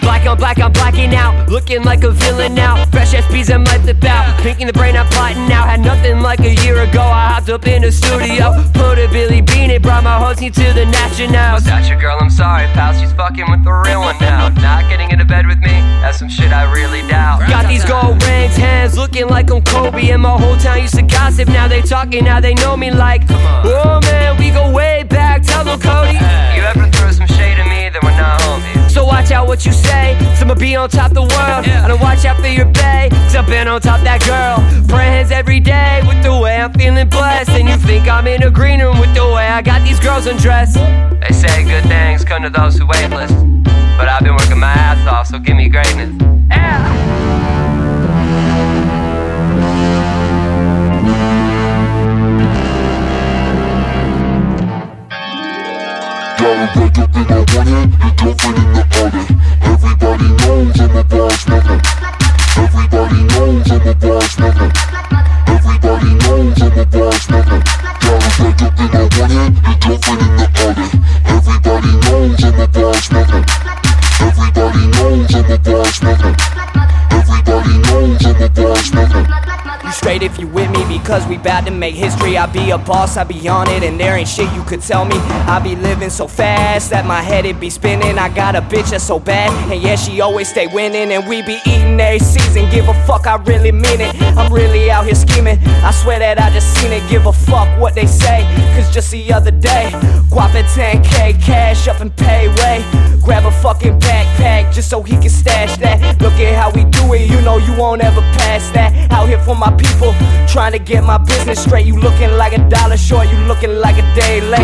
Black on black, I'm blacking out. Looking like a villain now. Fresh SPs, I might flip out. Pinking the brain, I'm plotting now. Had nothing like a year ago. I hopped up in the studio. Put a Billy Bean, it brought my hosting to the national. That your girl? I'm sorry, pal. She's fucking with the real one now. Not getting into bed with me, that's some shit I really doubt. Looking like I'm Kobe. And my whole town used to gossip. Now they talking, now they know me like. Oh man, we go way back. Tell them Cody. You ever throw some shade at me, then we're not homies. So watch out what you say. i I'ma be on top the world. I don't watch out for your bay. Cause I've been on top that girl. Praying hands every day with the way I'm feeling blessed. And you think I'm in a green room with the way I got these girls undressed. They say good things come to those who wait list. But I've been working my ass off, so give me greatness. Yeah. You straight if you with me because we bout to make history. I be a boss, I be on it, and there ain't shit you could tell me. I be living so fast that my head it be spinning. I got a bitch that's so bad, and yeah, she always stay winning. And we be eating every season. Give a fuck, I really mean it. I'm really out here scheming. I swear that I just seen it. Give a fuck what they say. Cause just the other day, guap at 10k, cash up and pay way. Grab a fucking backpack just so he can stash that. Look at how we do it, you know you won't ever pass that. Out here for my people, trying to get my business straight. You looking like a dollar short, you looking like a day late.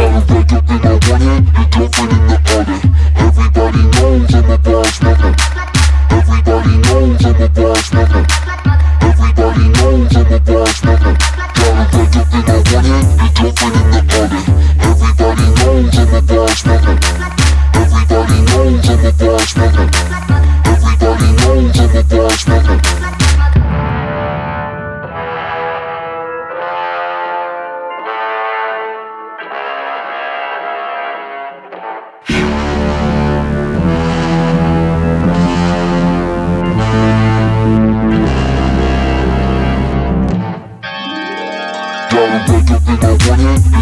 Everybody knows I'm a boss nigga. Everybody knows I'm a boss nigga. Everybody knows I'm a boss nigga. Got a red up in the one hand, your girlfriend in the other. I'm a boss. Everybody knows I'm a boss nigga. Got a red up in the one hand,